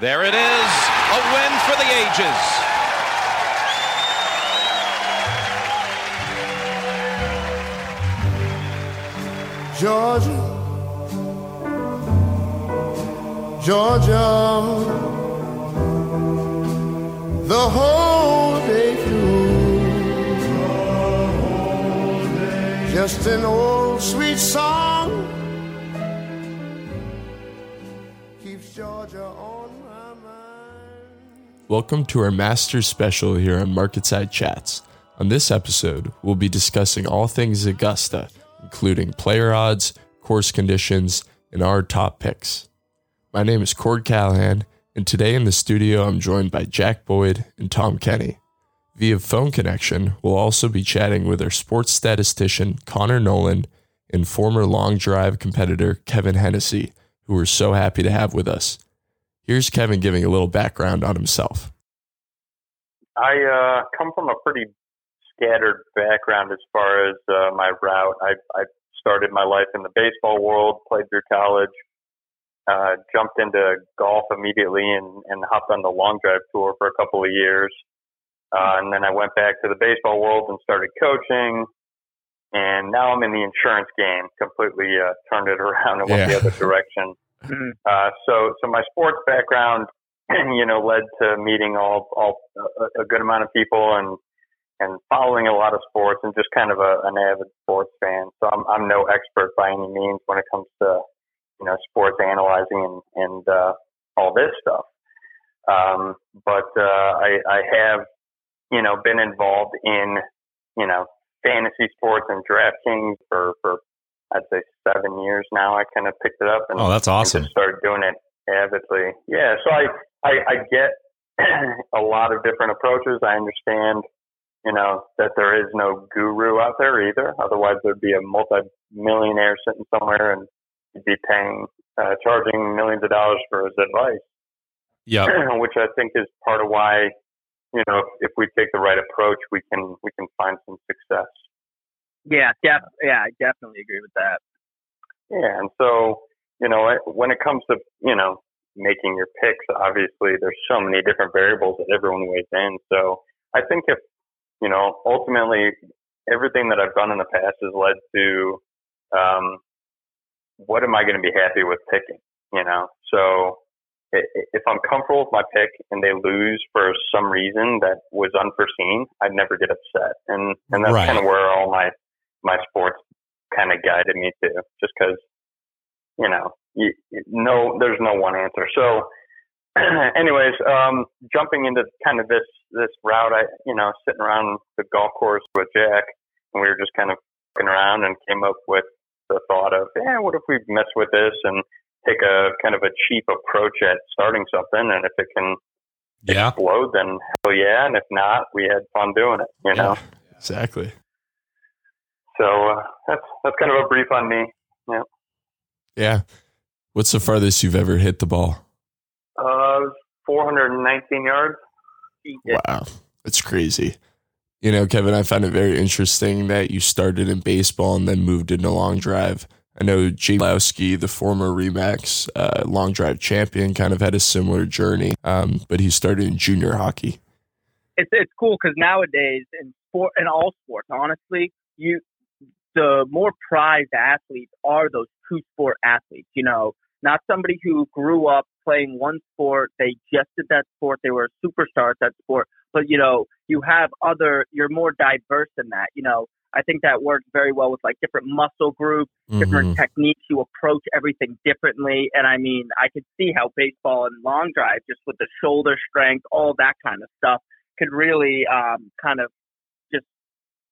There it is, a win for the ages. Georgia, Georgia, the whole day through. Just an old sweet song Welcome to our Masters special here on Marketside Chats. On this episode, we'll be discussing all things Augusta, including player odds, course conditions, and our top picks. My name is Cord Callahan, and today in the studio I'm joined by Jack Boyd and Tom Kenny. Via phone connection, we'll also be chatting with our sports statistician Connor Nolan and former long drive competitor Kevin Hennessy, who we're so happy to have with us. Here's Kevin giving a little background on himself. I uh, come from a pretty scattered background as far as uh, my route. I, I started my life in the baseball world, played through college, uh, jumped into golf immediately, and, and hopped on the long drive tour for a couple of years. Uh, and then I went back to the baseball world and started coaching. And now I'm in the insurance game, completely uh, turned it around and went Yeah. the other direction. Uh, so, so my sports background, you know, led to meeting all, all a, a good amount of people and and following a lot of sports and just kind of a, an avid sports fan. So I'm I'm no expert by any means when it comes to you know sports analyzing and and uh, all this stuff. Um, but uh, I I have you know been involved in you know fantasy sports and DraftKings for for I'd say seven years now. I kind of picked it up and Oh, that's awesome. just started doing it avidly. Yeah, so I I, I get a lot of different approaches. I understand, you know, that there is no guru out there either. Otherwise, there'd be a multi-millionaire sitting somewhere and he'd be paying, uh, charging millions of dollars for his advice, Yeah, which I think is part of why, you know, if, if we take the right approach, we can we can find some success. Yeah, def- yeah, I definitely agree with that. Yeah, and so you know when it comes to you know making your picks, obviously there's so many different variables that everyone weighs in. So I think if you know ultimately everything that I've done in the past has led to um, what am I going to be happy with picking? You know, so i- i- if I'm comfortable with my pick and they lose for some reason that was unforeseen, I'd never get upset, and and that's Right. kind of where all my my sports kind of guided me to, just because you know, you, you- no, there's no one answer. So, anyways, um, jumping into kind of this this route, I you know, sitting around the golf course with Jack, and we were just kind of looking around and came up with the thought of, yeah, what if we mess with this and take a kind of a cheap approach at starting something, and if it can Yeah. explode, then hell yeah, and if not, we had fun doing it, you know. exactly. So uh, that's that's kind of a brief on me. Yeah. Yeah. What's the farthest you've ever hit the ball? Uh, 419 yards. Wow. That's crazy. You know, Kevin, I find it very interesting that you started in baseball and then moved into long drive. I know Jamie Sadlowski, the former Remax uh, long drive champion, kind of had a similar journey, um, but he started in junior hockey. It's it's cool because nowadays in sport in all sports, honestly, you the more prized athletes are those two sport athletes. You know, not somebody who grew up playing one sport, they just did that sport, they were a superstar at that sport. But you know, you have other, you're more diverse than that. You know, I think that works very well with like different muscle groups. different Mhm. techniques. You approach everything differently. And I mean, I could see how baseball and long drive, just with the shoulder strength, all that kind of stuff, could really um, kind of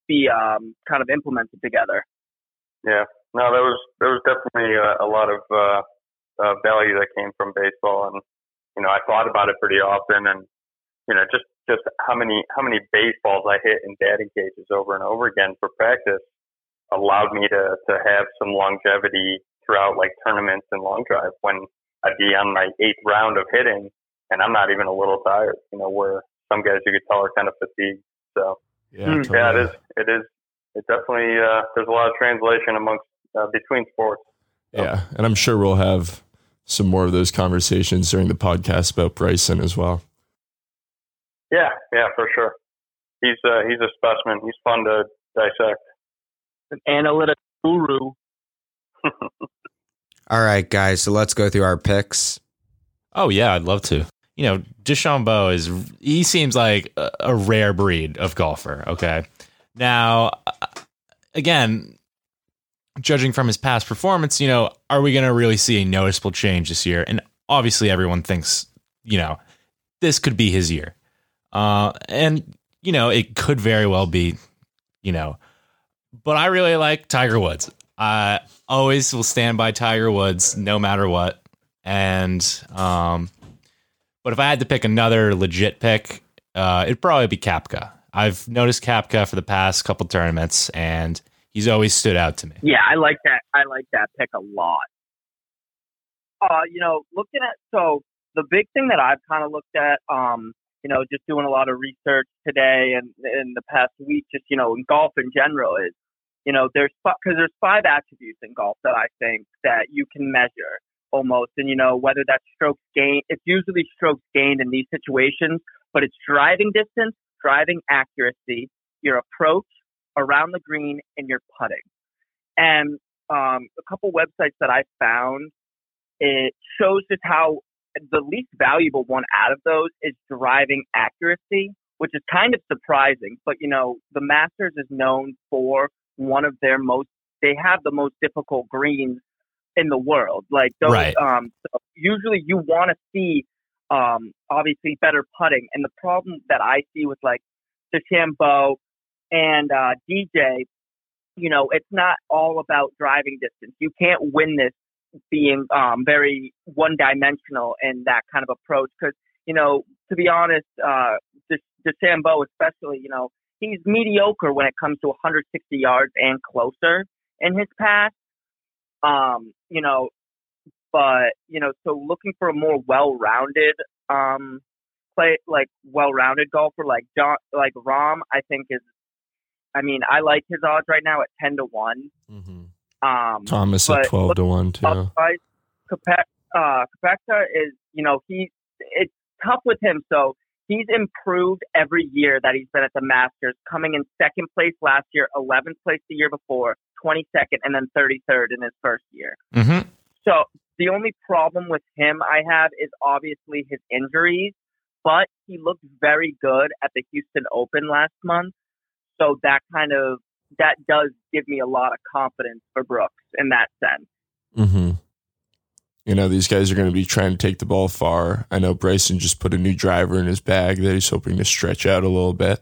be um, kind of implemented together. Yeah, no, there was there was definitely a, a lot of uh, uh, value that came from baseball, and you know I thought about it pretty often, and you know just just how many how many baseballs I hit in batting cages over and over again for practice allowed me to to have some longevity throughout like tournaments and long drive when I'd be on my eighth round of hitting and I'm not even a little tired, you know, where some guys you could tell are kind of fatigued. So Yeah, Mm. yeah, it totally. is. It is. It definitely. Uh, there's a lot of translation amongst uh, between sports. Yeah, and I'm sure we'll have some more of those conversations during the podcast about Bryson as well. Yeah, yeah, for sure. He's uh, he's a specimen. He's fun to dissect. An analytic guru. All right, guys. So let's go through our picks. Oh yeah, I'd love to. You know, DeChambeau is he seems like a, a rare breed of golfer. Okay, now uh, again, judging from his past performance, you know, are we going to really see a noticeable change this year? And obviously, everyone thinks, you know, this could be his year. Uh, and, you know, it could very well be, you know, but I really like Tiger Woods. I always will stand by Tiger Woods no matter what. And, um, but if I had to pick another legit pick, uh, it'd probably be Koepka. I've noticed Koepka for the past couple tournaments, and he's always stood out to me. Yeah, I like that. I like that pick a lot. Uh, you know, looking at so the big thing that I've kind of looked at, um, you know, just doing a lot of research today and in the past week, just you know, in golf in general, is you know, there's because there's five attributes in golf that I think that you can measure almost, and you know, whether that's strokes gained, it's usually strokes gained in these situations, but it's driving distance, driving accuracy, your approach around the green, and your putting. And um, a couple websites that I found, it shows just how the least valuable one out of those is driving accuracy, which is kind of surprising. But you know, the Masters is known for one of their most. They have the most difficult greens in the world. Like those, Right. um, so usually you want to see, um, obviously better putting. And the problem that I see with like DeChambeau and uh, DJ, you know, it's not all about driving distance. You can't win this being um, very one dimensional in that kind of approach because, you know, to be honest, uh, De- DeChambeau especially, you know, he's mediocre when it comes to 160 yards and closer in his pass. Um, you know, but you know, so looking for a more well-rounded um play, like well-rounded golfer like Jon, like Rahm, I think is. I mean, I like his odds right now at ten to one. Um, Thomas at 12 to 1, too. otherwise, Kope- uh, Kopechka is, you know, he it's tough with him. So he's improved every year that he's been at the Masters, coming in second place last year, 11th place the year before, 22nd, and then 33rd in his first year. Mm-hmm. So the only problem with him I have is obviously his injuries, but he looked very good at the Houston Open last month. So that kind of that does give me a lot of confidence for Brooks in that sense. hmm You know, these guys are going to be trying to take the ball far. I know Bryson just put a new driver in his bag that he's hoping to stretch out a little bit.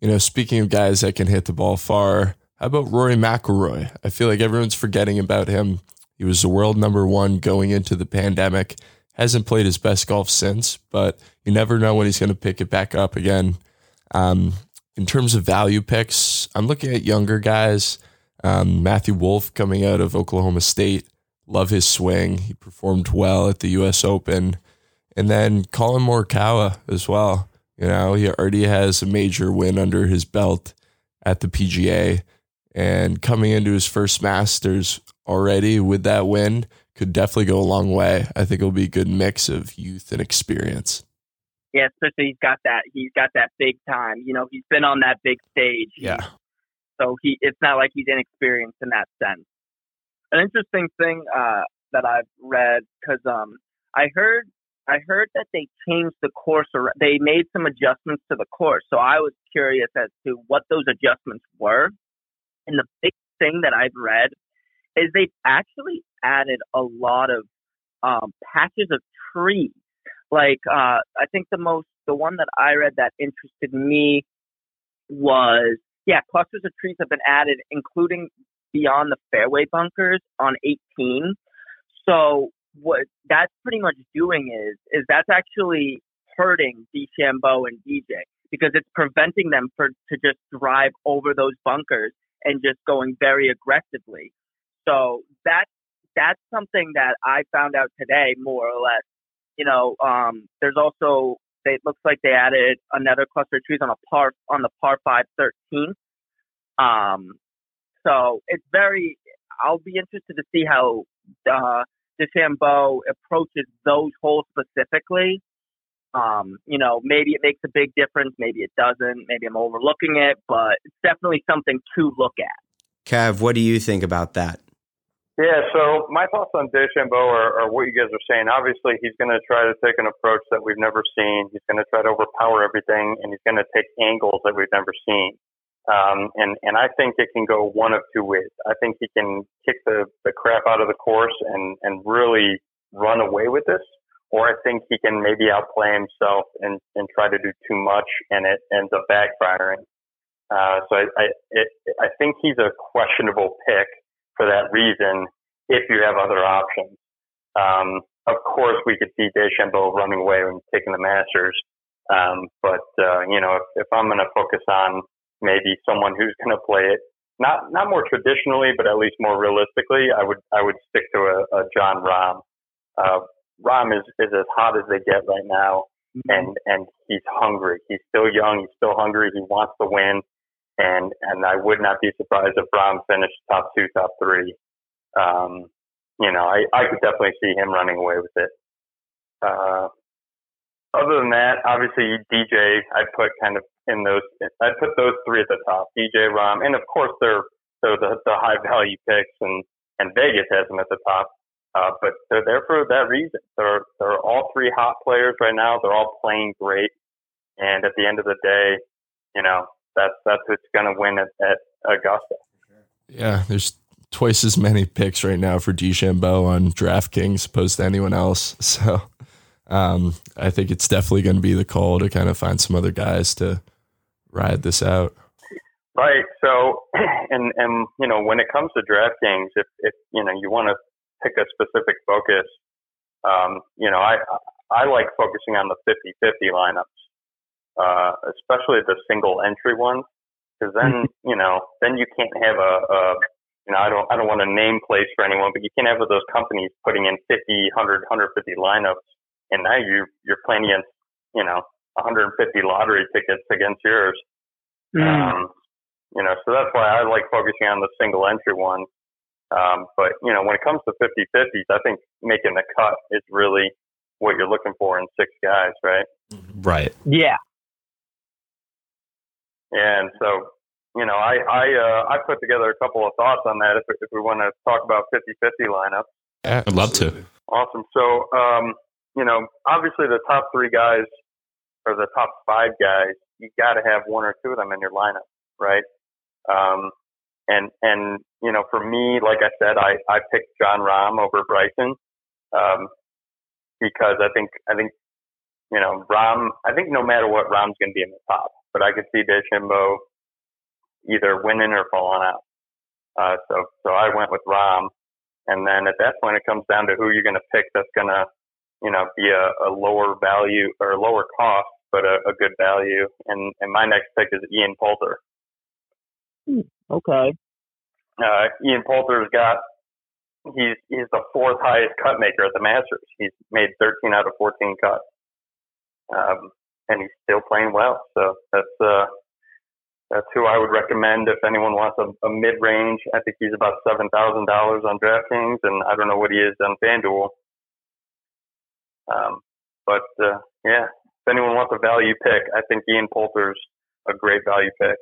You know, speaking of guys that can hit the ball far, how about Rory McIlroy? I feel like everyone's forgetting about him. He was the world number one going into the pandemic. Hasn't played his best golf since, but you never know when he's going to pick it back up again. Um, in terms of value picks, I'm looking at younger guys. Um, Matthew Wolff coming out of Oklahoma State. Love his swing. He performed well at the U.S. Open. And then Collin Morikawa as well. You know, he already has a major win under his belt at the PGA. And coming into his first Masters already with that win could definitely go a long way. I think it'll be a good mix of youth and experience. Yeah, especially he's got that he's got that big time. You know, he's been on that big stage. Yeah. So he it's not like he's inexperienced in that sense. An interesting thing uh, that I've read because um, I heard I heard that they changed the course or they made some adjustments to the course. So I was curious as to what those adjustments were. And the big thing that I've read is they've actually added a lot of um, patches of trees. Like uh, I think the most the one that I read that interested me was yeah, clusters of trees have been added, including beyond the fairway bunkers on 18. So what that's pretty much doing is is that's actually hurting DeChambeau and DJ because it's preventing them for to just drive over those bunkers and just going very aggressively. So that's that's something that I found out today, more or less. You know, um, there's also it looks like they added another cluster of trees on a par on the par five 13th. Um, so it's very. I'll be interested to see how uh, DeChambeau approaches those holes specifically, um, you know, maybe it makes a big difference, maybe it doesn't, maybe I'm overlooking it, but it's definitely something to look at. Kev, what do you think about that? Yeah, so my thoughts on DeChambeau are, are what you guys are saying. Obviously, he's going to try to take an approach that we've never seen. He's going to try to overpower everything, and he's going to take angles that we've never seen. Um, and and I think it can go one of two ways. I think he can kick the the crap out of the course and and really run away with this, or I think he can maybe outplay himself and and try to do too much, and it ends up backfiring. Uh, so I I, it, I think he's a questionable pick for that reason if you have other options. Um, of course, we could see DeChambeau running away and taking the Masters. Um, but, uh, you know, if, if I'm going to focus on maybe someone who's going to play it, not, not more traditionally, but at least more realistically, I would, I would stick to a, a Jon Rahm. Uh, Rahm is, is as hot as they get right now. Mm-hmm. And, and he's hungry. He's still young. He's still hungry. He wants to win and and I would not be surprised if Rahm finished top two, top three. Um, you know, I, I could definitely see him running away with it. Uh, other than that, obviously DJ, I'd put kind of in those. I'd put those three at the top: DJ, Rahm, and of course they're they're the, the high value picks, and and Vegas has them at the top. Uh, but they're there for that reason. They're they're all three hot players right now. They're all playing great, and at the end of the day, you know, that's that's who's going to win at, at Augusta. Yeah, there's twice as many picks right now for DeChambeau on DraftKings opposed to anyone else. So um, I think it's definitely going to be the call to kind of find some other guys to ride this out. Right. So, and and you know, when it comes to DraftKings, if if you know you want to pick a specific focus, um, you know, I I like focusing on the 50-50 lineups uh, especially the single entry ones, because then mm-hmm. you know then you can't have a, a you know I don't I don't want to name place for anyone, but you can't have those companies putting in 50, 100, 150 lineups, and now you you're playing against you know 150 lottery tickets against yours. Mm. Um, you know, so that's why I like focusing on the single entry ones. Um, but you know, when it comes to 50 50s, I think making the cut is really what you're looking for in six guys, right? Right. Yeah. And so, you know, I I uh, I put together a couple of thoughts on that if if we want to talk about 50-50 lineup. Yeah, I'd love to. Awesome. So, um, you know, obviously the top three guys or the top five guys, you got to have one or two of them in your lineup, right? Um, and and you know, for me, like I said, I I picked Jon Rahm over Bryson um, because I think I think you know Rahm. I think no matter what, Rahm's going to be in the top but I could see DeChambeau either winning or falling out. Uh, so, so I went with Rahm. And then at that point, it comes down to who you're going to pick that's going to, you know, be a, a lower value or lower cost, but a, a good value. And, and my next pick is Ian Poulter. Okay. Uh, Ian Poulter's got, he's, he's the fourth highest cut maker at the Masters. He's made 13 out of 14 cuts. Um, and he's still playing well. So that's uh, that's who I would recommend if anyone wants a, a mid range. I think he's about seven thousand dollars on DraftKings, and I don't know what he is on FanDuel. Um, but uh, yeah, if anyone wants a value pick, I think Ian Poulter's a great value pick.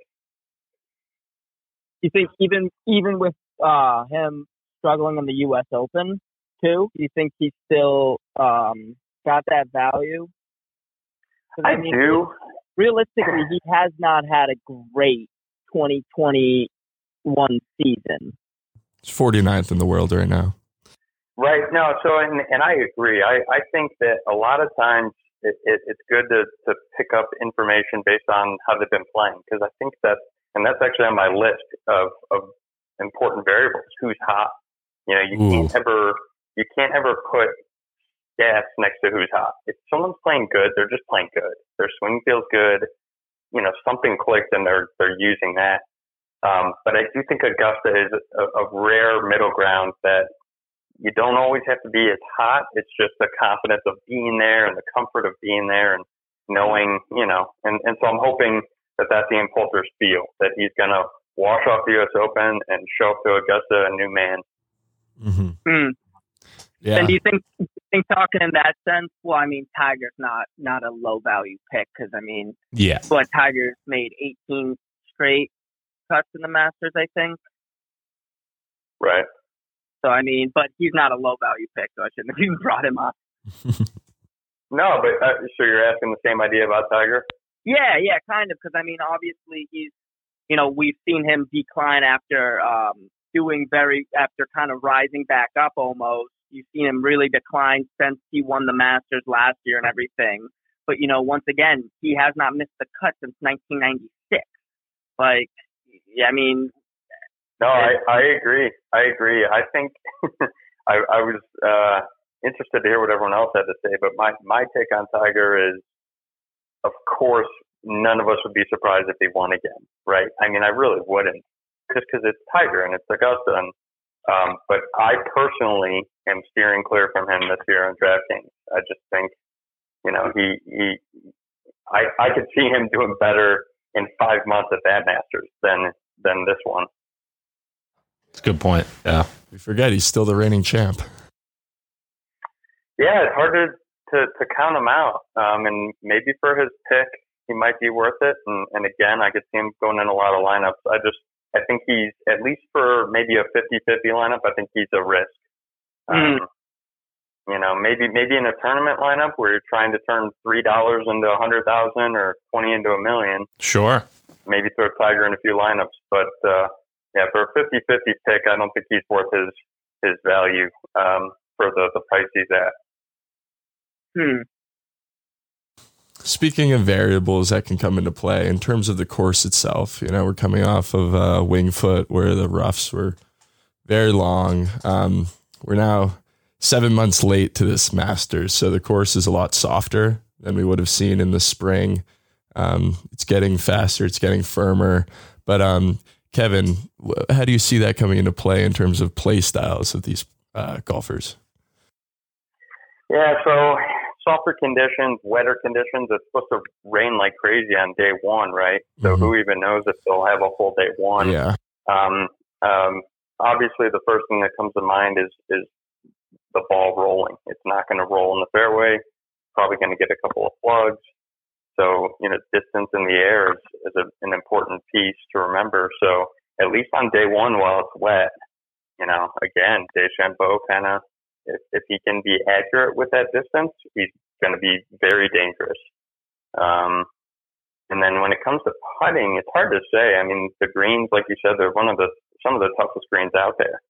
You think even even with uh, him struggling in the U.S. Open too, you think he's still um, got that value I, I mean, do. Realistically, he has not had a great 2021 season. He's 49th in the world right now. Right. No. So, and, and I agree. I, I think that a lot of times it, it, it's good to, to pick up information based on how they've been playing because I think that, and that's actually on my list of, of important variables. Who's hot? You know, you Ooh. can't ever you can't ever put stats next to who's hot. If someone's playing good, they're just playing good. Their swing feels good. You know, something clicked and they're they're using that. Um, but I do think Augusta is a, a rare middle ground that you don't always have to be as hot. It's just the confidence of being there and the comfort of being there and knowing, you know, and, and so I'm hoping that that's the Poulter's feel, that he's going to wash off the U.S. Open and show up to Augusta a new man. Mm-hmm. Mm. Yeah. And do you think do you think talking in that sense? Well, I mean, Tiger's not not a low value pick because I mean, Yeah. but Tiger's made 18 straight cuts in the Masters, I think. Right. So I mean, but he's not a low value pick, so I shouldn't have even brought him up. No, but uh, so you're asking the same idea about Tiger? Yeah, yeah, kind of. Because I mean, obviously he's, you know, we've seen him decline after um, doing very after kind of rising back up almost. You've seen him really decline since he won the Masters last year and everything. But you know, once again, he has not missed the cut since 1996. Like, yeah, I mean, No, I, I agree. I agree. I think I, I was uh, interested to hear what everyone else had to say, but my, my take on Tiger is, of course, none of us would be surprised if he won again, right? I mean, I really wouldn't, just because it's Tiger and it's Augusta. And, um, but I personally am steering clear from him this year on DraftKings. I just think, you know, he he, I I could see him doing better in five months at that Masters than than this one. It's a good point. Yeah. We forget he's still the reigning champ. Yeah, it's hard to to, to count him out. Um, and maybe for his pick, he might be worth it. And, and again, I could see him going in a lot of lineups. I just I think he's at least for maybe a 50-50 lineup. I think he's a risk. Um, You know, maybe maybe in a tournament lineup where you're trying to turn three dollars into a hundred thousand or twenty into a million. Sure. Maybe throw Tiger in a few lineups, but uh, yeah, for a 50-50 pick, I don't think he's worth his his value um, for the the price he's at. Hmm. Speaking of variables that can come into play in terms of the course itself, you know, we're coming off of uh, Winged Foot where the roughs were very long. Um, we're now seven months late to this Masters, so the course is a lot softer than we would have seen in the spring. Um, it's getting faster, it's getting firmer. But um, Kevin, how do you see that coming into play in terms of play styles of these uh, golfers? Yeah, so softer conditions, wetter conditions. It's supposed to rain like crazy on day one, right? So Mhm. who even knows if they'll have a full day one? Yeah, Um, um, obviously, the first thing that comes to mind is is the ball rolling. It's not going to roll in the fairway. Probably going to get a couple of plugs. So you know, distance in the air is, is a, an important piece to remember. So at least on day one, while it's wet, you know, again, DeChambeau kind of if, if he can be accurate with that distance, he's going to be very dangerous. Um, and then when it comes to putting, it's hard to say. I mean, the greens, like you said, they're one of the some of the toughest greens out there,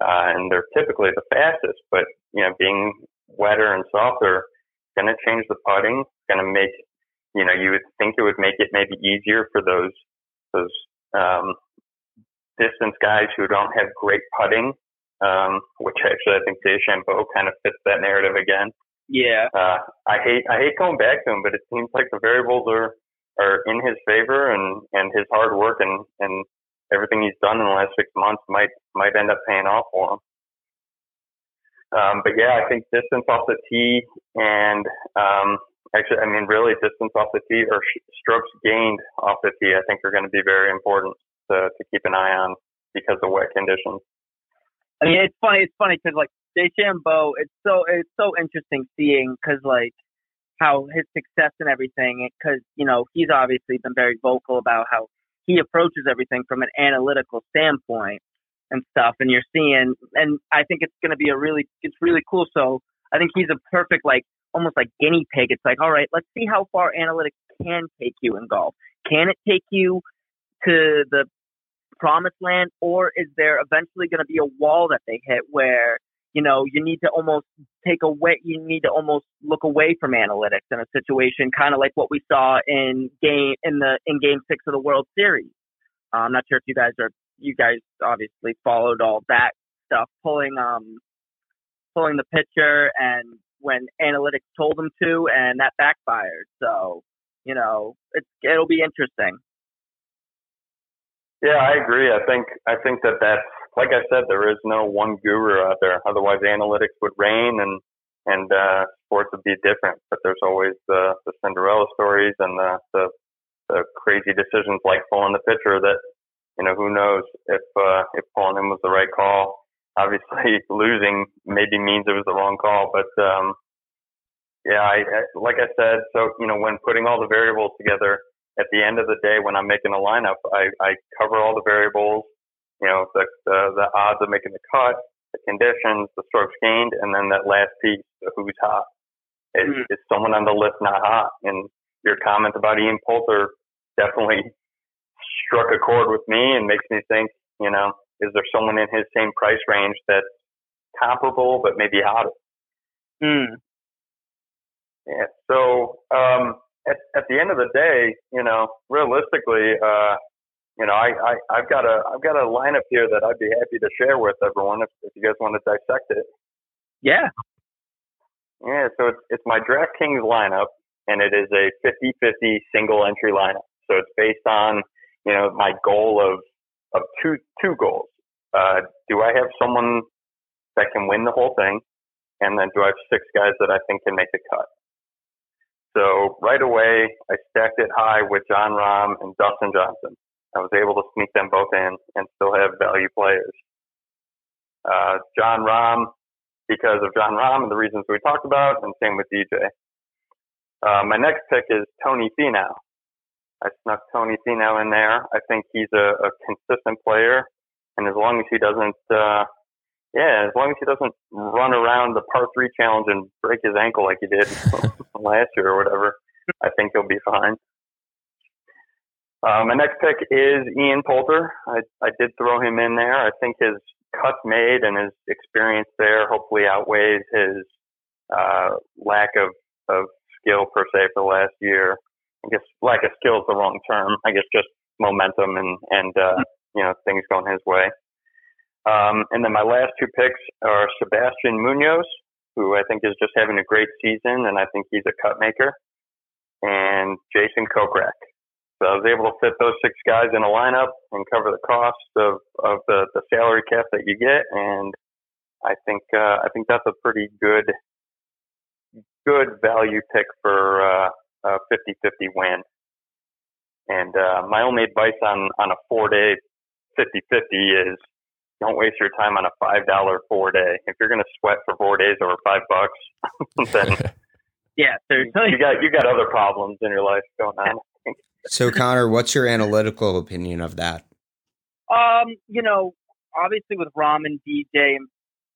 uh, and they're typically the fastest. But you know, being wetter and softer, going to change the putting. Going to make, you know, you would think it would make it maybe easier for those those um, distance guys who don't have great putting. Um, which actually I think DeChambeau kind of fits that narrative again. Yeah. Uh, I hate I hate going back to him, but it seems like the variables are are in his favor, and and his hard work and and everything he's done in the last six months might might end up paying off for him. Um, but yeah, I think distance off the tee and um, actually, I mean, really distance off the tee or sh- strokes gained off the tee, I think are going to be very important to to keep an eye on because of wet conditions. I mean, it's funny. It's funny because like DeChambeau, it's so it's so interesting seeing because like how his success and everything. Because you know he's obviously been very vocal about how he approaches everything from an analytical standpoint and stuff. And you're seeing, and I think it's going to be a really, it's really cool. So I think he's a perfect like almost like guinea pig. It's like, all right, let's see how far analytics can take you in golf. Can it take you to the promised land, or is there eventually going to be a wall that they hit where you know you need to almost take away, you need to almost look away from analytics in a situation, kind of like what we saw in game in the in Game Six of the World Series. Uh, I'm not sure if you guys are you guys obviously followed all that stuff, pulling um pulling the pitcher and when analytics told them to, and that backfired. So you know it's it'll be interesting. Yeah, I agree. I think I think that that's like I said, there is no one guru out there. Otherwise, analytics would reign and and uh, sports would be different. But there's always the the Cinderella stories and the the, the crazy decisions like pulling the pitcher that you know who knows if uh, if pulling him was the right call. obviously losing maybe means it was the wrong call, but um, yeah, I, I like I said, so you know when putting all the variables together, at the end of the day when I'm making a lineup, I, I cover all the variables, you know, the, the the odds of making the cut, the conditions, the strokes gained, and then that last piece, who's hot. Is, mm-hmm. is someone on the list not hot? And your comment about Ian Poulter definitely struck a chord with me and makes me think, you know, is there someone in his same price range that's comparable but maybe hotter? Hmm. Yeah. So um, at at the end of the day, you know, realistically, uh, you know, I, I I've got a I've got a lineup here that I'd be happy to share with everyone if, if you guys want to dissect it. Yeah. Yeah. So it's it's my DraftKings lineup, and it is a 50-50 single entry lineup. So it's based on you know my goal of of two two goals. Uh, do I have someone that can win the whole thing, and then do I have six guys that I think can make the cut? So right away, I stacked it high with Jon Rahm and Dustin Johnson. I was able to sneak them both in and still have value players. Uh, Jon Rahm, because of Jon Rahm and the reasons we talked about, and same with DJ. Uh, my next pick is Tony Finau. I snuck Tony Finau in there. I think he's a, a consistent player, and as long as he doesn't uh, yeah, as long as he doesn't run around the par three challenge and break his ankle like he did last year or whatever, I think he'll be fine. Uh, my next pick is Ian Poulter. I, I did throw him in there. I think his cut made and his experience there hopefully outweighs his uh, lack of, of skill per se for the last year. I guess lack of skill is the wrong term. I guess just momentum and and uh, you know things going his way. Um, and then my last two picks are Sebastian Munoz, who I think is just having a great season, and I think he's a cut maker, and Jason Kokrak. So I was able to fit those six guys in a lineup and cover the cost of, of the, the salary cap that you get, and I think uh, I think that's a pretty good good value pick for uh, a 50-50 win. And uh, my only advice on on a four day 50-50 is don't waste your time on a five dollar four day. If you're going to sweat for four days over five bucks, then yeah, you got you got other problems in your life going on. so Connor, what's your analytical opinion of that? Um, you know, obviously with Rahm and DJ and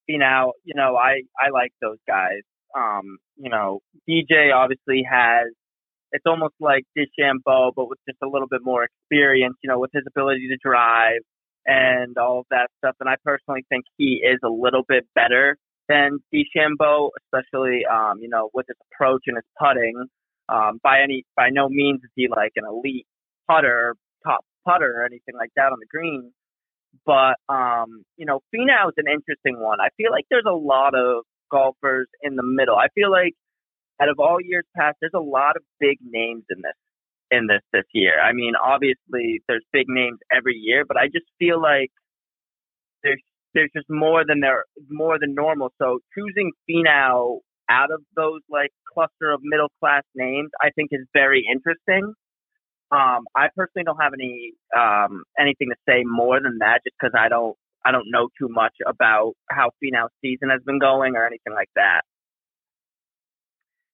Finau, you know, I I like those guys. Um, you know, DJ obviously has it's almost like DeChambeau, but with just a little bit more experience. You know, with his ability to drive, and all of that stuff. And I personally think he is a little bit better than DeChambeau, especially um, you know with his approach and his putting. Um, by any by no means is he like an elite putter, top putter, or anything like that on the green. But um, you know, Finau is an interesting one. I feel like there's a lot of golfers in the middle. I feel like out of all years past, there's a lot of big names in this in this this year. I mean, obviously there's big names every year, but I just feel like there's there's just more than there more than normal. So choosing Finau out of those like cluster of middle class names, I think is very interesting. Um, I personally don't have any um, anything to say more than that, just because I don't I don't know too much about how Finau's season has been going or anything like that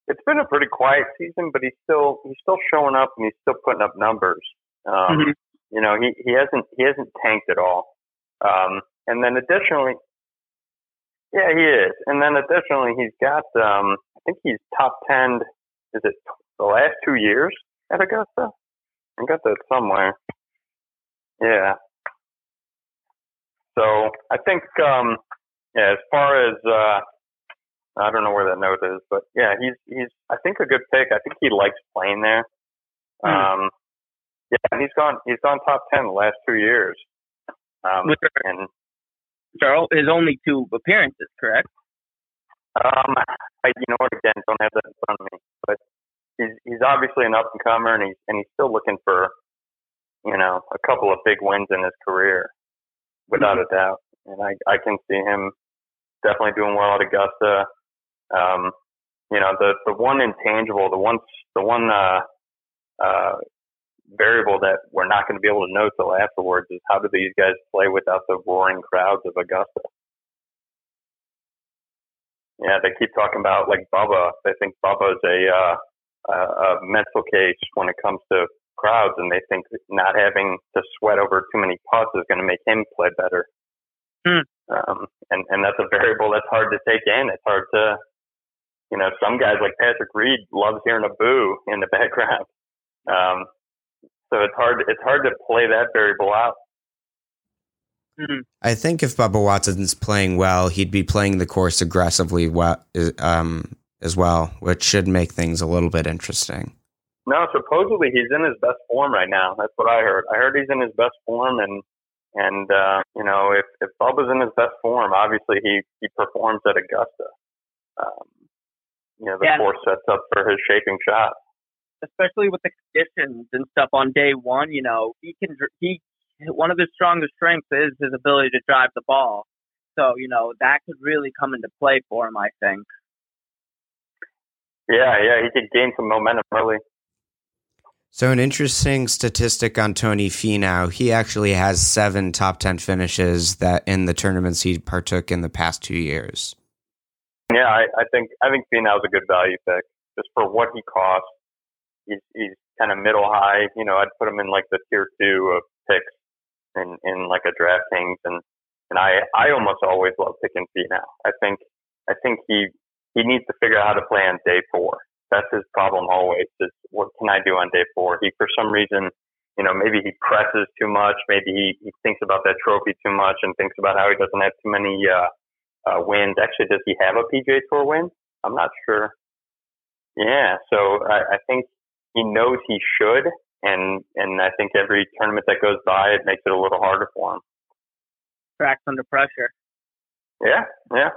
it's been a pretty quiet season, but he's still he's still showing up and he's still putting up numbers. Um, mm-hmm. You know, he he hasn't he hasn't tanked at all. Um, and then additionally, yeah, he is. And then additionally, he's got um, I think he's top ten. Is it the last two years at Augusta? I got that somewhere. Yeah. So I think, um, yeah, as far as uh, I don't know where that note is, but yeah, he's he's I think a good pick. I think he likes playing there. Mm. Um, yeah, he's gone he's gone top ten the last two years. Um, and Charles, his only two appearances, correct? Um, I, you know what? Again, don't have that in front of me, but he's he's obviously an up and comer, and he's and he's still looking for, you know, a couple of big wins in his career, without mm-hmm. a doubt. And I I can see him definitely doing well at Augusta. Um, you know, the the one intangible, the one the one uh, uh, variable that we're not going to be able to know till afterwards is how do these guys play without the roaring crowds of Augusta? yeah, they keep talking about like Bubba. They think Bubba's a uh, a, a mental case when it comes to crowds, and they think not having to sweat over too many putts is going to make him play better. Hmm. Um, and and that's a variable that's hard to take in. It's hard to, you know, some guys like Patrick Reed loves hearing a boo in the background. Um, so it's hard it's hard to play that variable out. Mhm. I think if Bubba Watson's playing well, he'd be playing the course aggressively well, um, as well, which should make things a little bit interesting. No, supposedly he's in his best form right now. That's what I heard. I heard he's in his best form, and and uh, you know if if Bubba's in his best form, obviously he he performs at Augusta. Um, you know the Yeah. course sets up for his shaping shot. especially with the conditions and stuff on day one. You know, he can he one of his strongest strengths is his ability to drive the ball. So you know that could really come into play for him. I think. Yeah, yeah, he could gain some momentum early. So, an interesting statistic on Tony Finau, he actually has seven top 10 finishes that in the tournaments he partook in the past two years. Yeah, I, I think I think Finau's a good value pick just for what he costs. He's he's kind of middle high. You know, I'd put him in like the tier two of picks in in like a DraftKings, and and I I almost always love picking Finau. I think I think he he needs to figure out how to play on day four. That's his problem always. Is what can I do on day four? He for some reason. You know, maybe he presses too much. Maybe he, he thinks about that trophy too much and thinks about how he doesn't have too many uh, uh, wins. Actually, does he have a PGA Tour win? I'm not sure. Yeah, so I, I think he knows he should, and and I think every tournament that goes by, it makes it a little harder for him. Cracks under pressure. Yeah, yeah,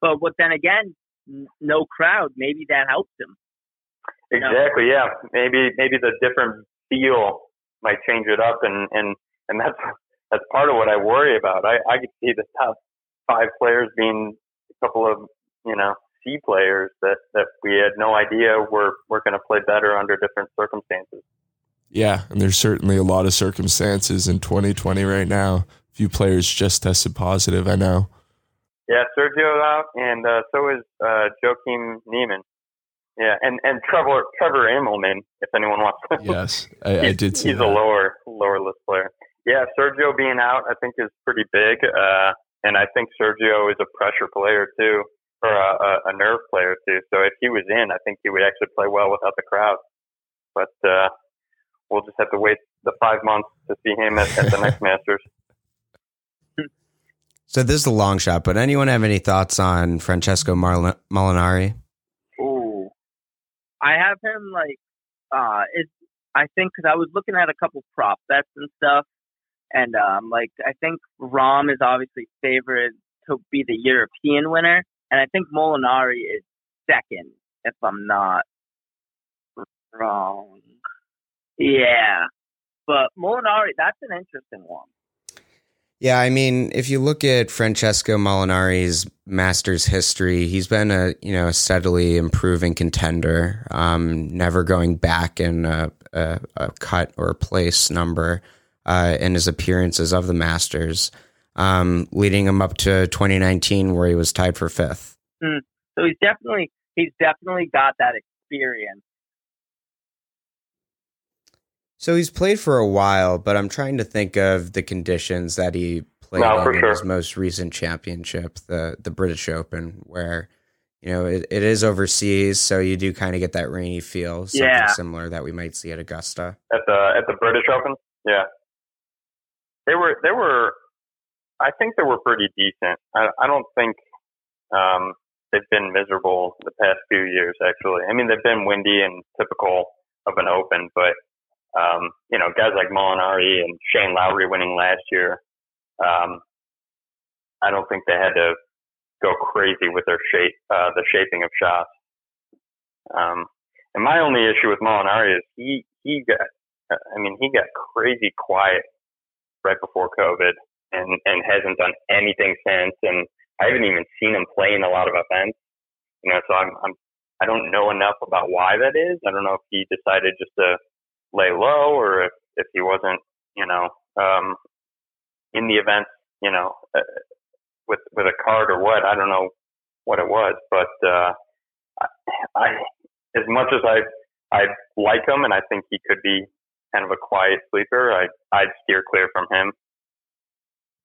But but then again, no crowd. Maybe that helps him. Exactly. Yeah, maybe maybe the different feel might change it up, and and and that's that's part of what I worry about. I I could see the top five players being a couple of you know C players that that we had no idea were were going to play better under different circumstances. Yeah, and there's certainly a lot of circumstances in 2020 right now. A few players just tested positive, I know. Yeah, Sergio out, and uh, so is uh, Joaquin Niemann. Yeah, and and Trevor Trevor Immelman, if anyone wants. to. Yes, I, I did see He's that. a lower lower list player. Yeah, Sergio being out, I think is pretty big, uh, and I think Sergio is a pressure player too, or a, a, a nerve player too. So if he was in, I think he would actually play well without the crowd. But uh, we'll just have to wait the five months to see him at, at the next Masters. So, this is a long shot, but anyone have any thoughts on Francesco Marl- Molinari? Ooh, I have him like uh, it's I think because I was looking at a couple prop bets and stuff, and um, like I think Rahm is obviously favored to be the European winner, and I think Molinari is second, if I'm not wrong. Yeah, but Molinari, that's an interesting one. Yeah, I mean, if you look at Francesco Molinari's Masters history, he's been a you know a steadily improving contender, um, never going back in a, a, a cut or place number uh, in his appearances of the Masters, um, leading him up to 2019 where he was tied for fifth. So he's definitely he's definitely got that experience. So he's played for a while, but I'm trying to think of the conditions that he played No, in, in sure. his most recent championship, the the British Open, where you know it, it is overseas, so you do kind of get that rainy feel, something Yeah. similar that we might see at Augusta. at the at the British Open. Yeah, they were they were. I think they were pretty decent. I, I don't think um, they've been miserable the past few years. Actually, I mean they've been windy and typical of an Open, but um, you know guys like Molinari and Shane Lowry winning last year. Um, I don't think they had to go crazy with their shape, uh, the shaping of shots. Um, and my only issue with Molinari is he he got I mean, he got crazy quiet right before COVID and, and hasn't done anything since. And I haven't even seen him play in a lot of events. You know, so I'm, I'm, I don't know enough about why that is. I don't know if he decided just to lay low or if, if he wasn't, you know, um, in the event, you know, uh, with, with a card or what. I don't know what it was. But uh, I, I, as much as I I like him and I think he could be kind of a quiet sleeper, I I'd steer clear from him.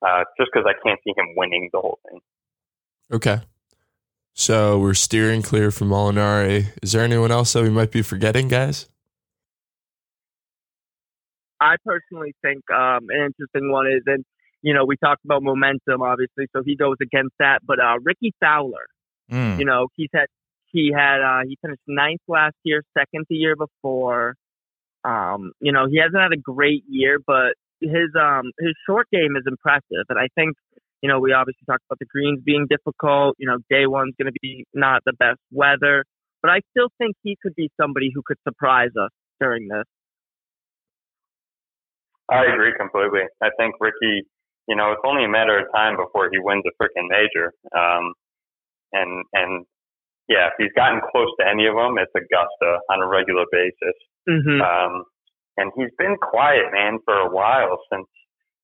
Uh, just because I can't see him winning the whole thing. Okay. So we're steering clear from Molinari. Is there anyone else that we might be forgetting, guys? I personally think um, an interesting one is, and you know, we talked about momentum, obviously, so he goes against that. But uh, Rickie Fowler, Mm. you know, he's had he had uh, he finished ninth last year, second the year before. Um, you know, he hasn't had a great year, but his um his short game is impressive, and I think you know we obviously talked about the greens being difficult. You know, day one's going to be not the best weather, but I still think he could be somebody who could surprise us during this. I agree completely. I think Rickie, you know, it's only a matter of time before he wins a freaking major. Um, and and yeah, if he's gotten close to any of them, it's Augusta on a regular basis. Mm-hmm. Um, and he's been quiet, man, for a while since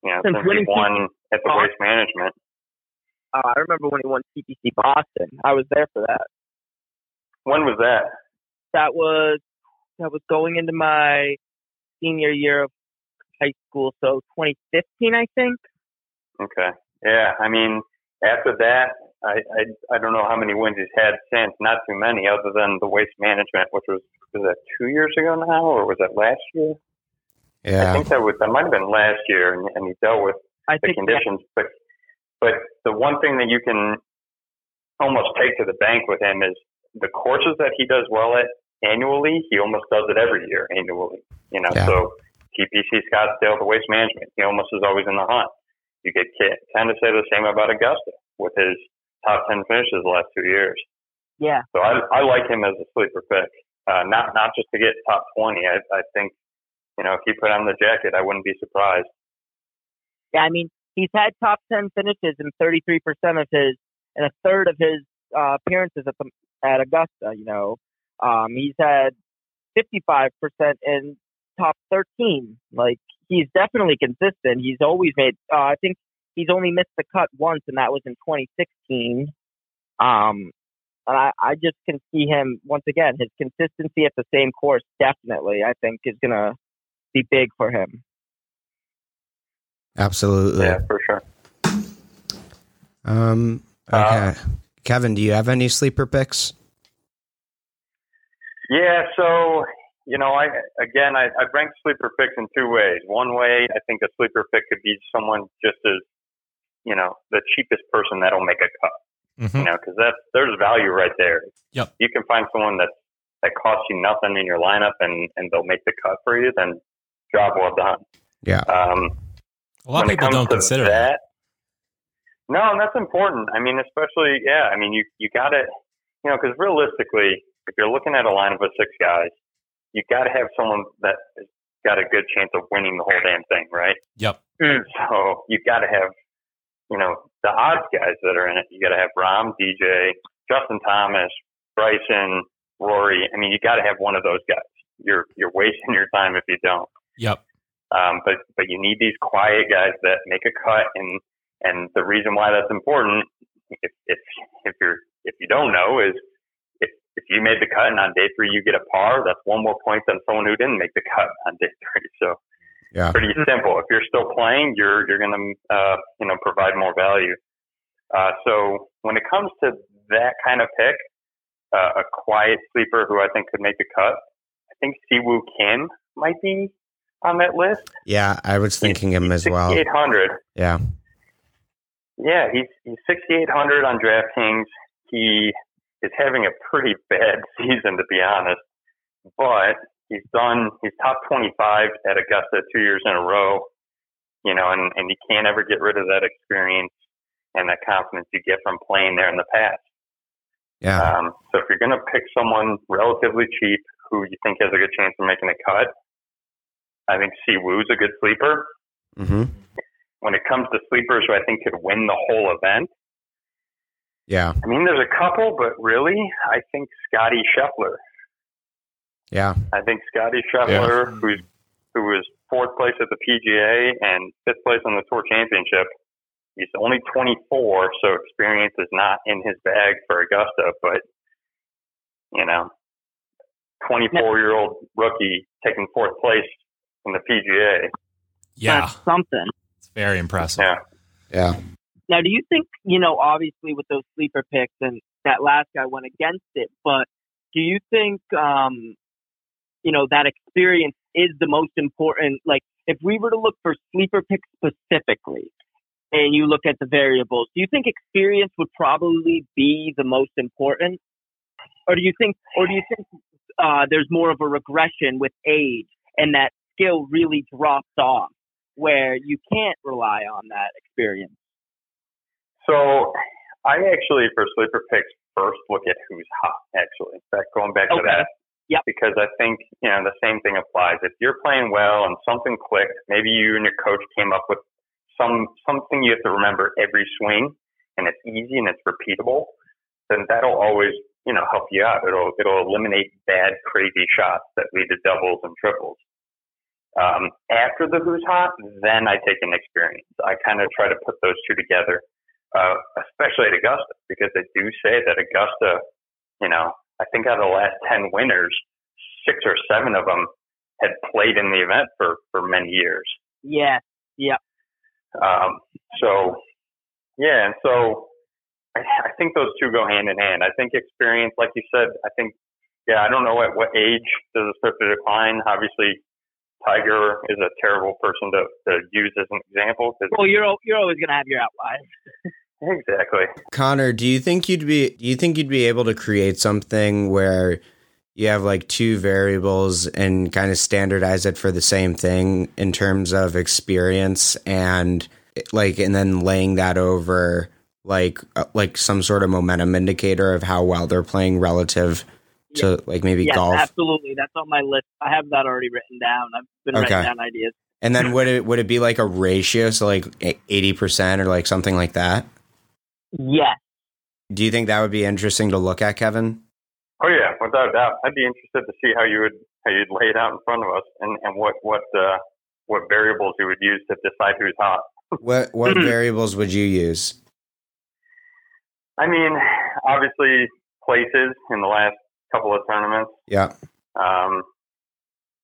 you know Since since, he winning won at the Boston. Waste Management. Uh, I remember when he won TPC Boston. I was there for that. When was that? That was that was going into my senior year of high school, so 2015, I think. Okay. Yeah, I mean, after that, I, I I don't know how many wins he's had since. Not too many, other than the Waste Management, which was was that two years ago now, or was that last year? Yeah, I think that was that might have been last year, and, and he dealt with I the think conditions. But but the one thing that you can almost take to the bank with him is the courses that he does well at annually. He almost does it every year annually. You know, Yeah. so TPC Scottsdale, the Waste Management, he almost is always in the hunt. You could kind of say the same about Augusta with his top ten finishes the last two years. yeah, So I I like him as a sleeper pick. Uh, not not just to get top twenty. I I think you know if he put on the jacket, I wouldn't be surprised. yeah. I mean, he's had top 10 finishes in 33% of his and a third of his uh, appearances at the at Augusta. You know, um, he's had 55% in top 13. Like he's definitely consistent. He's always made. Uh, I think he's only missed the cut once, and that was in 2016. Um, and I, I just can see him once again. His consistency at the same course definitely, I think, is gonna be big for him. Absolutely. Yeah, for sure. Um. Okay. Kevin, do you have any sleeper picks? Yeah, so you know, I again, I, I rank sleeper picks in two ways. One way, I think a sleeper pick could be someone just as you know the cheapest person that'll make a cut. Mhm. You know, because that's there's value right there. Yep. You can find someone that that costs you nothing in your lineup and and they'll make the cut for you. Then job well done. Yeah. Um, A lot of people don't consider that. No, and that's important. I mean, especially yeah. I mean, you you got to you know because realistically, if you're looking at a lineup of six guys, you got to have someone that has got a good chance of winning the whole damn thing, right? Yep. So you've got to have you know the odds guys that are in it. You got to have Rahm, DJ, Justin Thomas, Bryson, Rory. I mean, you got to have one of those guys. You're you're wasting your time if you don't. Yep. Um, but but you need these quiet guys that make a cut, and and the reason why that's important, if if if you're if you don't know, is if if you made the cut and on day three you get a par, that's one more point than someone who didn't make the cut on day three. So Yeah. pretty simple. If you're still playing, you're you're gonna uh, you know provide more value. Uh, so when it comes to that kind of pick, uh, a quiet sleeper who I think could make the cut, I think Siwoo Kim might be on that list. Yeah. I was thinking him as well. 6,800. Yeah. Yeah, he's he's 6,800 on DraftKings. He is having a pretty bad season, to be honest. But he's done. He's top 25 at Augusta two years in a row. You know, and and you can't ever get rid of that experience and that confidence you get from playing there in the past. Yeah. Um, so if you're going to pick someone relatively cheap who you think has a good chance of making a cut, I think Siwoo's a good sleeper. hmm When it comes to sleepers who I think could win the whole event, Yeah. I mean, there's a couple, but really, I think Scotty Scheffler. Yeah. I think Scotty Scheffler, who's who was fourth place at the PGA and fifth place on the Tour Championship, he's only 24, so experience is not in his bag for Augusta. But you know, 24 year old rookie taking fourth place in the PGA. Yeah, That's something. it's very impressive. Yeah. Yeah. Now, do you think, you know, obviously with those sleeper picks and that last guy went against it, but do you think, um, you know, that experience is the most important? Like, if we were to look for sleeper picks specifically and you look at the variables, do you think experience would probably be the most important? Or do you think, or do you think, uh, there's more of a regression with age and that skill really drops off where you can't rely on that experience? So I actually, for sleeper picks, first look at who's hot, actually. in fact, going back to that. Yep. Because I think, you know, the same thing applies. If you're playing well and something clicked, maybe you and your coach came up with some something you have to remember every swing and it's easy and it's repeatable, then that'll always, you know, help you out. It'll it'll eliminate bad, crazy shots that lead to doubles and triples. Um, after the who's hot, then I take an experience. I kind of try to put those two together uh, especially at Augusta, because they do say that Augusta, you know, I think out of the last 10 winners, six or seven of them had played in the event for, for many years. Yeah, yeah. Um, so, yeah, and so I, I think those two go hand in hand. I think experience, like you said, I think, yeah, I don't know at what age does it start to decline. Obviously, Tiger is a terrible person to, to use as an example. 'cause- Well, you're al- you're always gonna have your outliers. exactly. Connor, do you think you'd be do you think you'd be able to create something where you have like two variables and kind of standardize it for the same thing in terms of experience and like and then laying that over like uh, like some sort of momentum indicator of how well they're playing relative to like maybe Yes, golf absolutely. That's on my list. I have that already written down. I've been Okay. writing down ideas. and then would it would it be like a ratio so like 80% or like something like that Yes. do you think that would be interesting to look at Kevin Oh yeah, without a doubt. I'd be interested to see how you would how you'd lay it out in front of us, and and what what uh, what variables you would use to decide who's hot. what what variables would you use I mean, obviously places in the last couple of tournaments. yeah Um,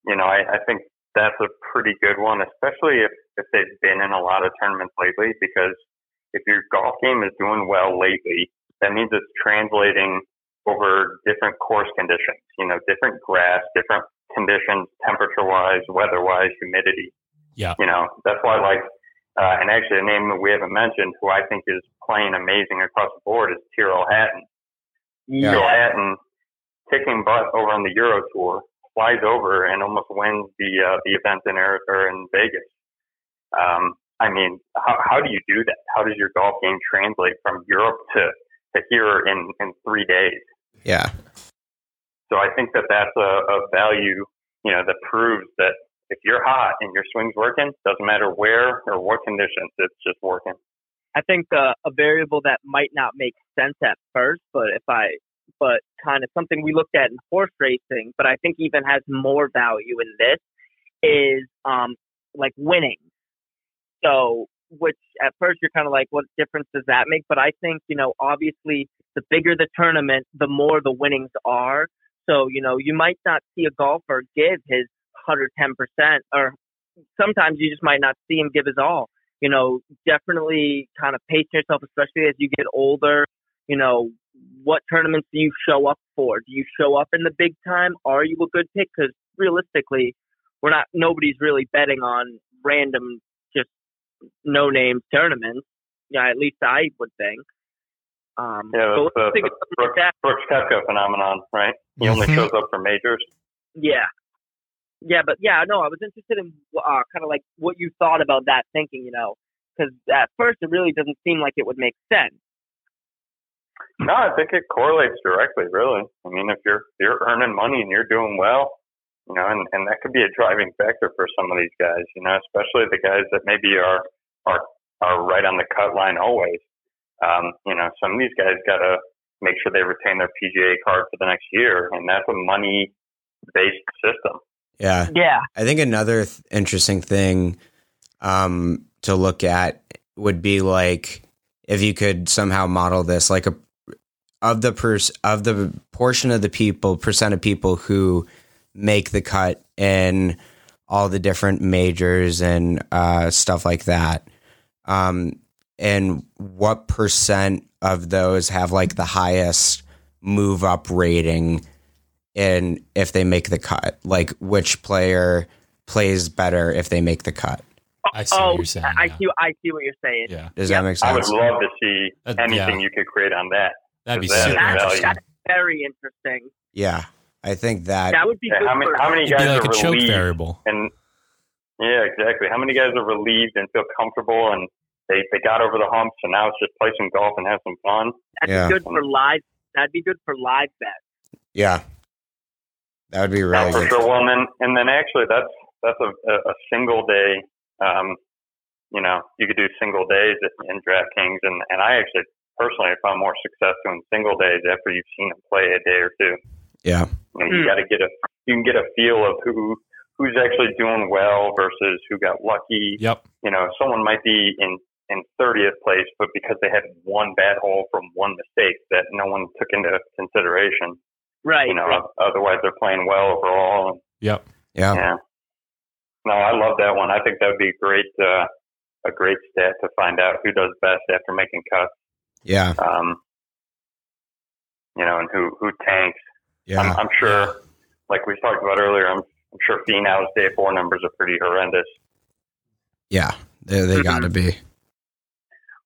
you know, I, I think that's a pretty good one, especially if if they've been in a lot of tournaments lately. Because if your golf game is doing well lately, that means it's translating over different course conditions. You know, different grass, different conditions, temperature wise, weather wise, humidity. Yeah. You know, that's why like, uh, and actually a name that we haven't mentioned who I think is playing amazing across the board is Tyrrell Hatton. Yeah. Tyrrell Hatton kicking butt over on the Euro Tour, flies over and almost wins the uh, the event in or in Vegas. Um, I mean, how how do you do that? How does your golf game translate from Europe to to here in in three days? yeah So I think that that's a, a value, you know, that proves that if you're hot and your swing's working, doesn't matter where or what conditions, it's just working. I think uh, a variable that might not make sense at first, but if I, but kind of something we looked at in horse racing, but I think even has more value in this is um like winning. So, which at first you're kind of like, what difference does that make? But I think you know, obviously, the bigger the tournament, the more the winnings are. So, you know, you might not see a golfer give his 110%, or sometimes you just might not see him give his all you know, definitely kind of pace yourself, especially as you get older. You know, what tournaments do you show up for? Do you show up in the big time? Are you a good pick? Because realistically, we're not. Nobody's really betting on random, no name tournaments. Yeah, at least I would think. Um, Yeah, so that's the, let's think the of like Brooks, Koepka phenomenon, right? He only Mhm. shows up for majors. Yeah. Yeah, but yeah, no, I was interested in uh, kind of like what you thought about that thinking, you know, because at first it really doesn't seem like it would make sense. No, I think it correlates directly, really. I mean, if you're you're earning money and you're doing well, you know, and, and that could be a driving factor for some of these guys, you know, especially the guys that maybe are are are right on the cut line always. Um, you know, some of these guys got to make sure they retain their PGA card for the next year, and that's a money based system. yeah Yeah. I think another th- interesting thing um, to look at would be like if you could somehow model this like a of the pers- of the portion of the people percent of people who make the cut in all the different majors and uh, stuff like that um, and what percent of those have like the highest move up rating and if they make the cut like which player plays better if they make the cut I see oh, what you're saying. I yeah. see. I see what you're saying. Yeah, does Yep. that make sense? I would love to see Uh, anything yeah. you could create on that. that'd be That is super value. That's, interesting. that's very interesting. yeah i think that That would be Yeah, how many how many It'd be guys like a are choke relieved variable. and yeah, exactly. How many guys are relieved and feel comfortable and they they got over the hump, so now it's just play some golf and have some fun. That'd Yeah. be good for live. That'd be good for live bets. yeah that would be Yeah, really for good sure. Well, and then and then actually that's that's a, a, a single day. Um, you know, you could do single days in DraftKings, and and I actually personally found more success doing single days after you've seen them play a day or two. Yeah You, know, you got to get a you can get a feel of who who's actually doing well versus who got lucky. Yep. You know, someone might be in in 30th place, but because they had one bad hole from one mistake that no one took into consideration. Right. You know, otherwise they're playing well overall. Yep. yeah Yeah. No, I love that one. I think that would be great. Uh, a great stat to find out who does best after making cuts. yeah Um, you know, and who who tanks. Yeah. I'm, I'm sure, like we talked about earlier, I'm, I'm sure Finau's day four numbers are pretty horrendous. yeah. They, they got to be.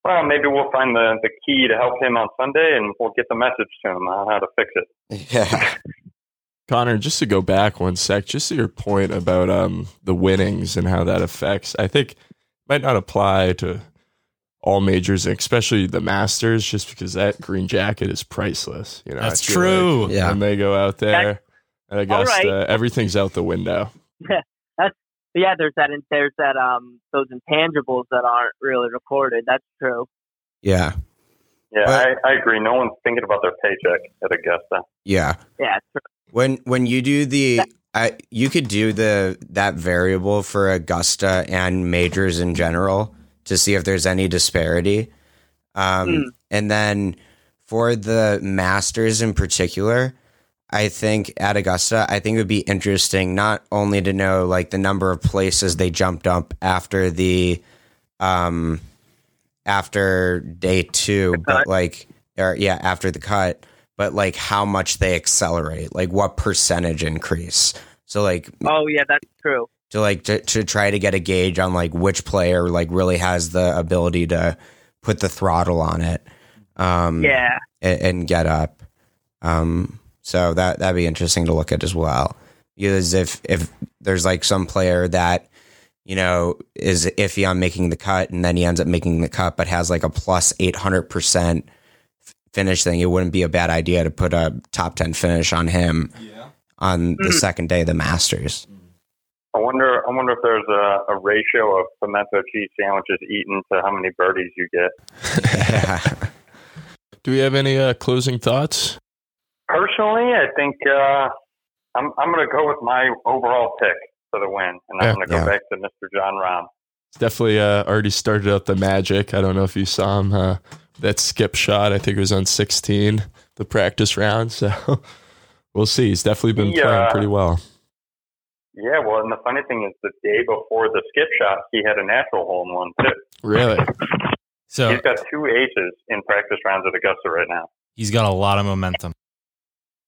Well, maybe we'll find the, the key to help him on Sunday, and we'll get the message to him on how to fix it. yeah. Connor, just to go back one sec, just to your point about um, the winnings and how that affects, I think might not apply to all majors, especially the Masters, just because that green jacket is priceless. You know, That's true. like Yeah. When they go out there at Augusta, right. everything's out the window. But yeah, there's that. There's that. Um, those intangibles that aren't really recorded. That's true. yeah Yeah, But- I, I agree. No one's thinking about their paycheck at Augusta. yeah Yeah. It's true. When when you do the I you could do the that variable for Augusta and majors in general to see if there's any disparity. Um Mm. and then for the masters in particular, I think at Augusta, I think it would be interesting not only to know like the number of places they jumped up after the um after day 2, but like or yeah, after the cut, but like how much they accelerate, like what percentage increase. So like Oh yeah, that's true. To like to, to try to get a gauge on like which player like really has the ability to put the throttle on it um Yeah. and, and get up um so that that'd be interesting to look at as well because if if there's like some player that you know is iffy on making the cut and then he ends up making the cut but has like a plus 800% finish thing it wouldn't be a bad idea to put a top 10 finish on him on the Mm. second day of the masters I wonder. I wonder if there's a, a ratio of pimento cheese sandwiches eaten to how many birdies you get. Do we have any uh, closing thoughts? Personally, I think uh, I'm I'm going to go with my overall pick for the win, and Yeah. I'm going to go Yeah. back to Mr. Jon Rahm. It's definitely uh, already started out the magic. I don't know if you saw him. Uh, that skip shot, I think it was on 16, the practice round. So we'll see. He's definitely been He, playing uh, pretty well. Yeah, well, and the funny thing is, the day before the skip shot, he had a natural hole in one too. Really? So He's got two aces in practice rounds at Augusta right now. he's got a lot of momentum.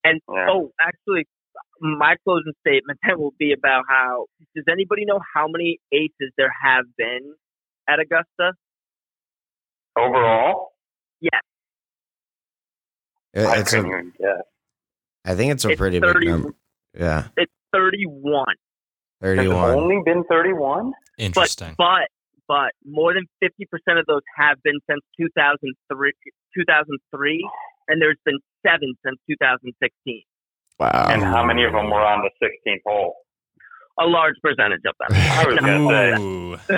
And Yeah. oh, actually, my closing statement then will be about how. Does anybody know how many aces there have been at Augusta? Overall, I it's couldn't even guess. I think it's a It's pretty 30 big number. Yeah, It's thirty-one. Has it 31. only been 31? Interesting. But but more than fifty percent of those have been since two thousand three. Two thousand three, and there's been seven since two thousand sixteen. Wow. And how many of them were on the 16th hole? A large percentage of them. I was gonna say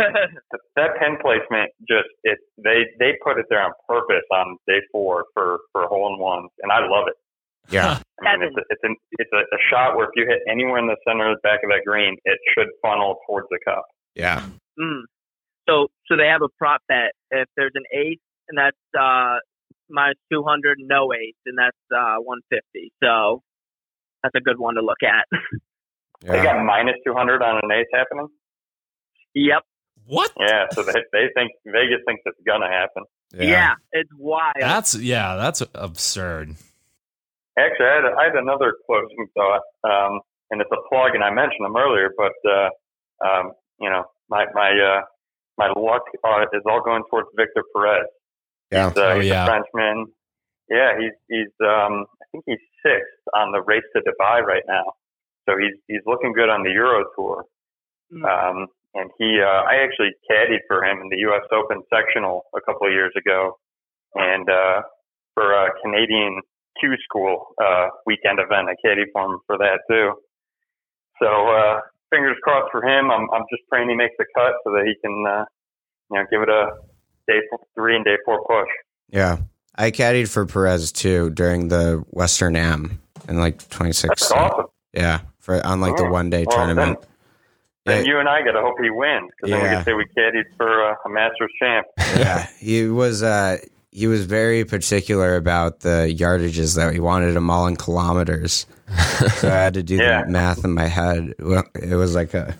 that pin placement just it they they put it there on purpose on day four for for hole in ones, and I love it. Yeah, I mean, it's a, it's, an, it's a, a shot where if you hit anywhere in the center of the back of that green, it should funnel towards the cup. yeah, Mm. So so they have a prop bet. If there's an ace and that's uh minus two hundred, no ace and that's uh one fifty. So that's a good one to look at. They got minus 200 on an ace happening. yep. What? Yeah, so they they think Vegas thinks it's gonna happen. Yeah. it's wild. That's yeah, that's absurd. Actually, I had, I had another closing thought, um, and it's a plug, and I mentioned them earlier, but uh, um, you know, my my uh, my luck uh, is all going towards Victor Perez. Yeah. He's, uh, Oh, he's yeah. a Frenchman. Yeah, he's he's um, I think he's sixth on the race to Dubai right now. So he's he's looking good on the Euro Tour. Mm. Um, and he, uh, I actually caddied for him in the U.S. Open sectional a couple of years ago, and uh, for a Canadian Q School uh, weekend event, I caddied for him for that too. So uh, fingers crossed for him. I'm I'm just praying he makes the cut so that he can, uh, you know, give it a day four, three and day four push. Yeah. I caddied for Perez too during the Western Am in like 2016. That's awesome. Yeah, for on like the one day well, tournament. Then Yeah. you and I got to hope he wins because then we Yeah. can say we caddied for uh, a Masters champ. yeah, he was uh he was very particular about the yardages that he wanted them all in kilometers. so I had to do Yeah. the math in my head. Well, it was like a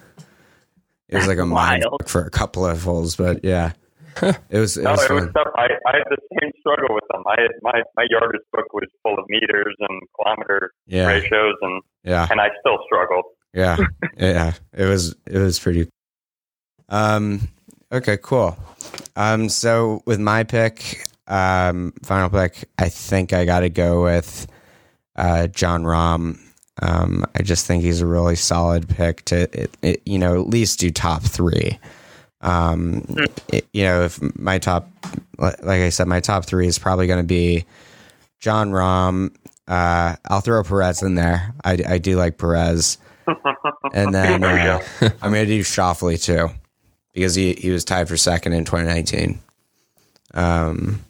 it was like a mind for a couple of holes, but yeah, it was it No, was it was fun. tough. I, I had the same struggle with them. I my my yardage book was full of meters and kilometer Yeah, ratios, and yeah, and I still struggled. yeah, yeah. It was it was pretty. Um. Okay. Cool. Um. So with my pick, um, final pick, I think I got to go with uh, Jon Rahm. Um, I just think he's a really solid pick to, it, it, you know, at least do top three. Um, it- you know, if my top, like I said, my top three is probably going to be Jon Rahm. Uh, I'll throw Perez in there. I, I do like Perez, and then There you uh, I'm going to do Schauffele too because he, he was tied for second in 2019. Um,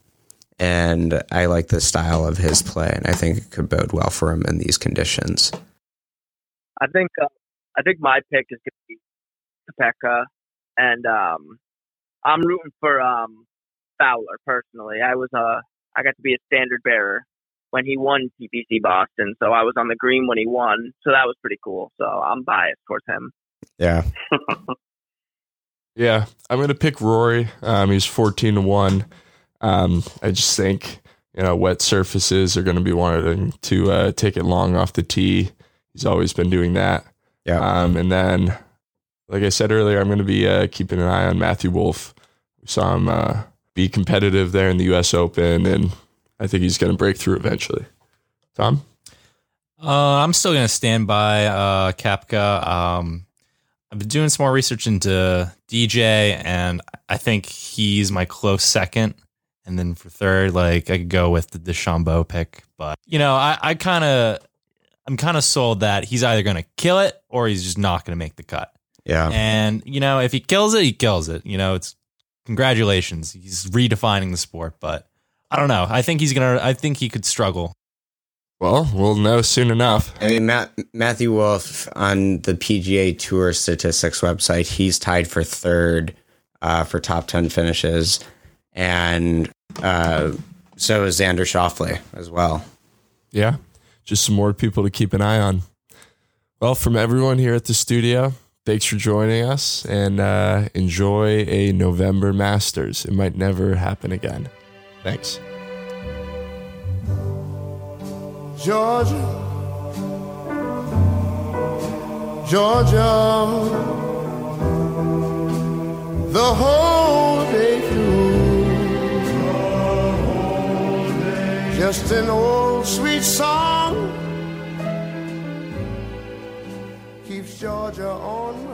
and I like the style of his play, and I think it could bode well for him in these conditions. I think uh, I think my pick is going to be Koepka, and um, I'm rooting for um, Fowler personally. I was uh, I got to be a standard bearer when he won TPC Boston, so I was on the green when he won, so that was pretty cool. So I'm biased towards him. Yeah, Yeah, I'm going to pick Rory. Um, he's 14 to 1. Um, I just think, you know, wet surfaces are going to be wanting to uh, take it long off the tee. He's always been doing that. yeah, Um, and then, like I said earlier, I'm going to be uh, keeping an eye on Matthew Wolff. We saw him uh, be competitive there in the U.S. Open, and I think he's going to break through eventually. Tom? Uh, I'm still gonna stand by uh, Koepka. Um, I've been doing some more research into DJ, and I think he's my close second. And then for third, like I could go with the DeChambeau pick, but you know, I, I kind of, I'm kind of sold that he's either gonna kill it or he's just not gonna make the cut. yeah, And you know, if he kills it, he kills it. You know, it's congratulations. He's redefining the sport, but I don't know. I think he's gonna. I think he could struggle. Well, we'll know soon enough. I mean, Matt, Matthew Wolff on the PGA Tour statistics website, he's tied for third uh, for top 10 finishes. And uh, so is Xander Schauffele as well. Yeah, just some more people to keep an eye on. Well, from everyone here at the studio, thanks for joining us and uh, enjoy a November Masters. It might never happen again. Thanks. Georgia, Georgia, the whole day Just an old sweet song. Keeps Georgia on